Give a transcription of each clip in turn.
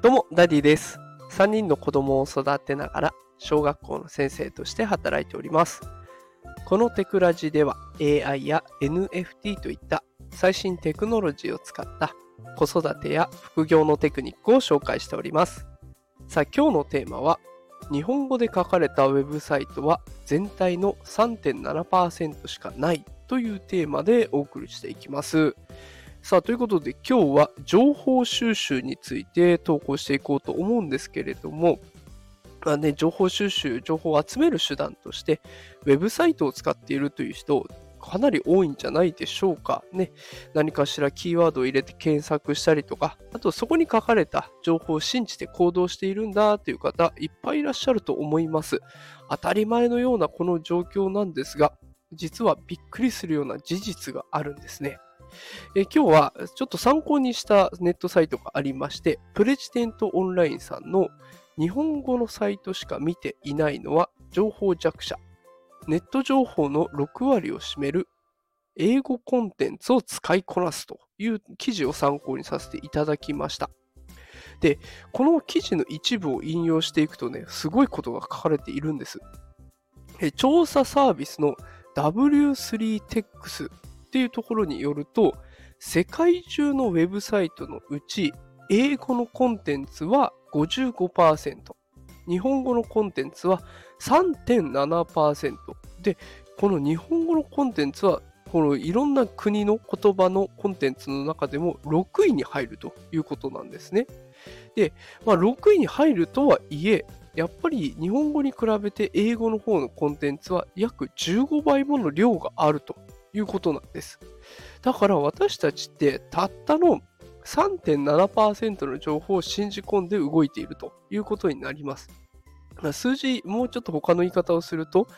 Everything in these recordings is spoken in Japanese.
どうも、ダディです。3人の子供を育てながら、小学校の先生として働いております。このテクラジでは AI や NFT といった最新テクノロジーを使った子育てや副業のテクニックを紹介しております。さあ、今日のテーマは、日本語で書かれたウェブサイトは全体の3.7%しかないというテーマでお送りしていきます。さあ、ということで今日は情報収集について投稿していこうと思うんですけれども、まあね、情報収集、情報を集める手段として、ウェブサイトを使っているという人、かなり多いんじゃないでしょうか。ね、何かしらキーワードを入れて検索したりとか、あとそこに書かれた情報を信じて行動しているんだという方、いっぱいいらっしゃると思います。当たり前のようなこの状況なんですが、実はびっくりするような事実があるんですね。え今日はちょっと参考にしたネットサイトがありまして、プレジデントオンラインさんの日本語のサイトしか見ていないのは情報弱者。ネット情報の6割を占める英語コンテンツを使いこなすという記事を参考にさせていただきました。で、この記事の一部を引用していくとね、すごいことが書かれているんです。調査サービスの W3TEX っていうところによると、世界中のウェブサイトのうち、英語のコンテンツは55%、日本語のコンテンツは3.7%で、この日本語のコンテンツは、このいろんな国の言葉のコンテンツの中でも6位に入るということなんですね。で、まあ、6位に入るとはいえ、やっぱり日本語に比べて英語の方のコンテンツは約15倍もの量があるということなんです。だから私たちってたったの3.7%の情報を信じ込んで動いているということになります。数字、もうちょっと他の言い方をすると、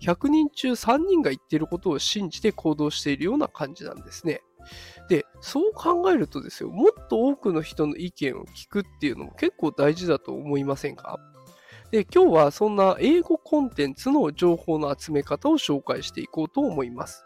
100人中3人が言っていることを信じて行動しているような感じなんですね。で、そう考えるとですよ、もっと多くの人の意見を聞くっていうのも結構大事だと思いませんか？で、今日はそんな英語コンテンツの情報の集め方を紹介していこうと思います。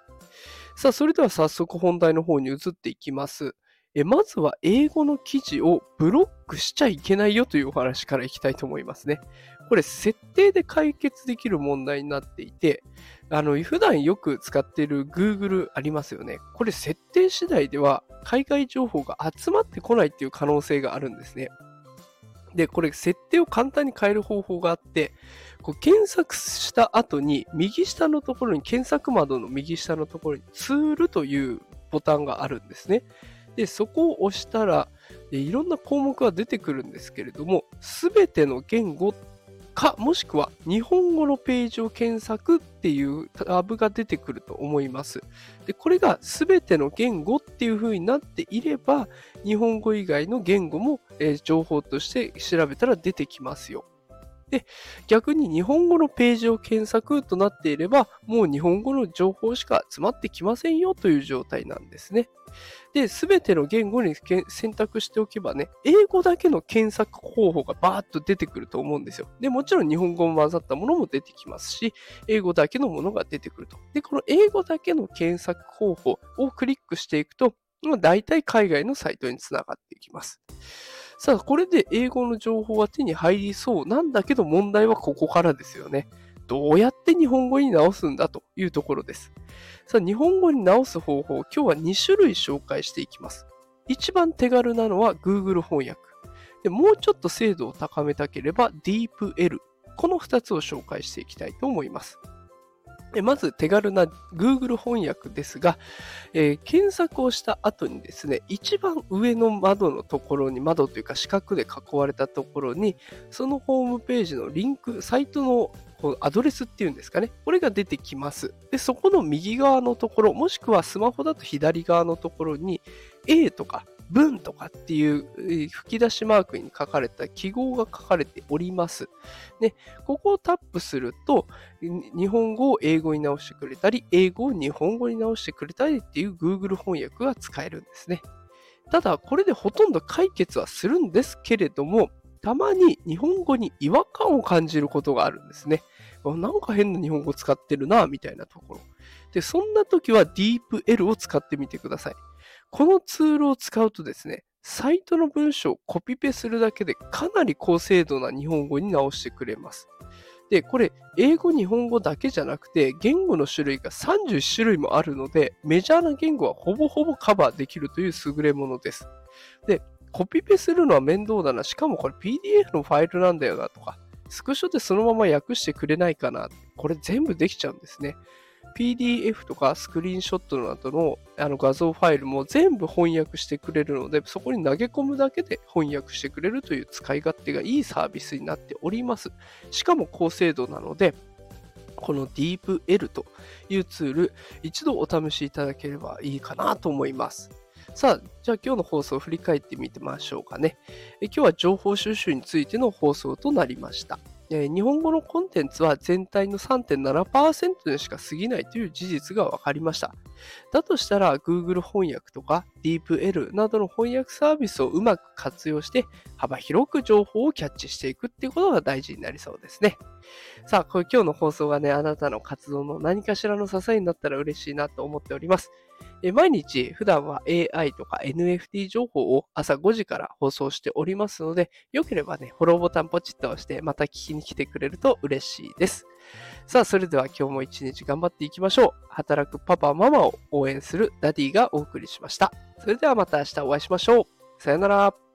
さあ、それでは早速本題の方に移っていきます。えまずは英語の記事をブロックしちゃいけないよというお話からいきたいと思いますね。これ設定で解決できる問題になっていて、あの普段よく使っている Google ありますよね。これ設定次第では海外情報が集まってこないっていう可能性があるんですね。で、これ設定を簡単に変える方法があって、こう検索した後に右下のところに検索窓の右下のところにツールというボタンがあるんですね。で、そこを押したら、いろんな項目が出てくるんですけれども、すべての言語か、もしくは日本語のページを検索っていうタブが出てくると思います。で、これがすべての言語っていう風になっていれば、日本語以外の言語も、えー情報として調べたら出てきますよ。で、逆に日本語のページを検索となっていれば、もう日本語の情報しか集まってきませんよという状態なんですね。で、すべての言語に選択しておけばね、英語だけの検索方法がバーッと出てくると思うんですよ。で、もちろん日本語も混ざったものも出てきますし、英語だけのものが出てくると。で、この英語だけの検索方法をクリックしていくと、まあ、大体海外のサイトにつながっていきます。さあ、これで英語の情報は手に入りそうなんだけど、問題はここからですよね。どうやって日本語に直すんだというところです。さあ、日本語に直す方法、今日は2種類紹介していきます。一番手軽なのは Google 翻訳。でもうちょっと精度を高めたければ DeepL。この2つを紹介していきたいと思います。まず手軽な Google 翻訳ですが、えー検索をした後にですね、一番上の窓のところに、窓というか四角で囲われたところに、そのホームページのリンク、サイトのアドレスっていうんですかね、これが出てきます。で、そこの右側のところ、もしくはスマホだと左側のところに、A とか文とかっていう吹き出しマークに書かれた記号が書かれております。で、ここをタップすると、日本語を英語に直してくれたり、英語を日本語に直してくれたりっていう Google 翻訳が使えるんですね。ただ、これでほとんど解決はするんですけれども、たまに日本語に違和感を感じることがあるんですね。なんか変な日本語使ってるな、みたいなところ。で、そんな時は DeepL を使ってみてください。このツールを使うとですね、サイトの文章をコピペするだけでかなり高精度な日本語に直してくれます。で、これ、英語、日本語だけじゃなくて、言語の種類が30種類もあるので、メジャーな言語はほぼほぼカバーできるという優れものです。で、コピペするのは面倒だな。しかもこれ PDF のファイルなんだよなとか、スクショでそのまま訳してくれないかな。これ全部できちゃうんですね。PDF とかスクリーンショットなどのあの画像ファイルも全部翻訳してくれるので、そこに投げ込むだけで翻訳してくれるという使い勝手がいいサービスになっております。しかも高精度なので、この DeepL というツール、一度お試しいただければいいかなと思います。さあ、じゃあ今日の放送を振り返ってみてましょうかね。え今日は情報収集についての放送となりました。え日本語のコンテンツは全体の3.7%にしか過ぎないという事実が分かりました。だとしたら Google 翻訳とか DeepL などの翻訳サービスをうまく活用して幅広く情報をキャッチしていくっていうことが大事になりそうですね。さあ、これ今日の放送がね、あなたの活動の何かしらの支えになったら嬉しいなと思っております。毎日普段は AI とか NFT 情報を朝5時から放送しておりますので、よければね、フォローボタンポチッと押してまた聞きに来てくれると嬉しいです。さあ、それでは今日も一日頑張っていきましょう。働くパパ、ママを応援するダディがお送りしました。それではまた明日お会いしましょう。さよなら。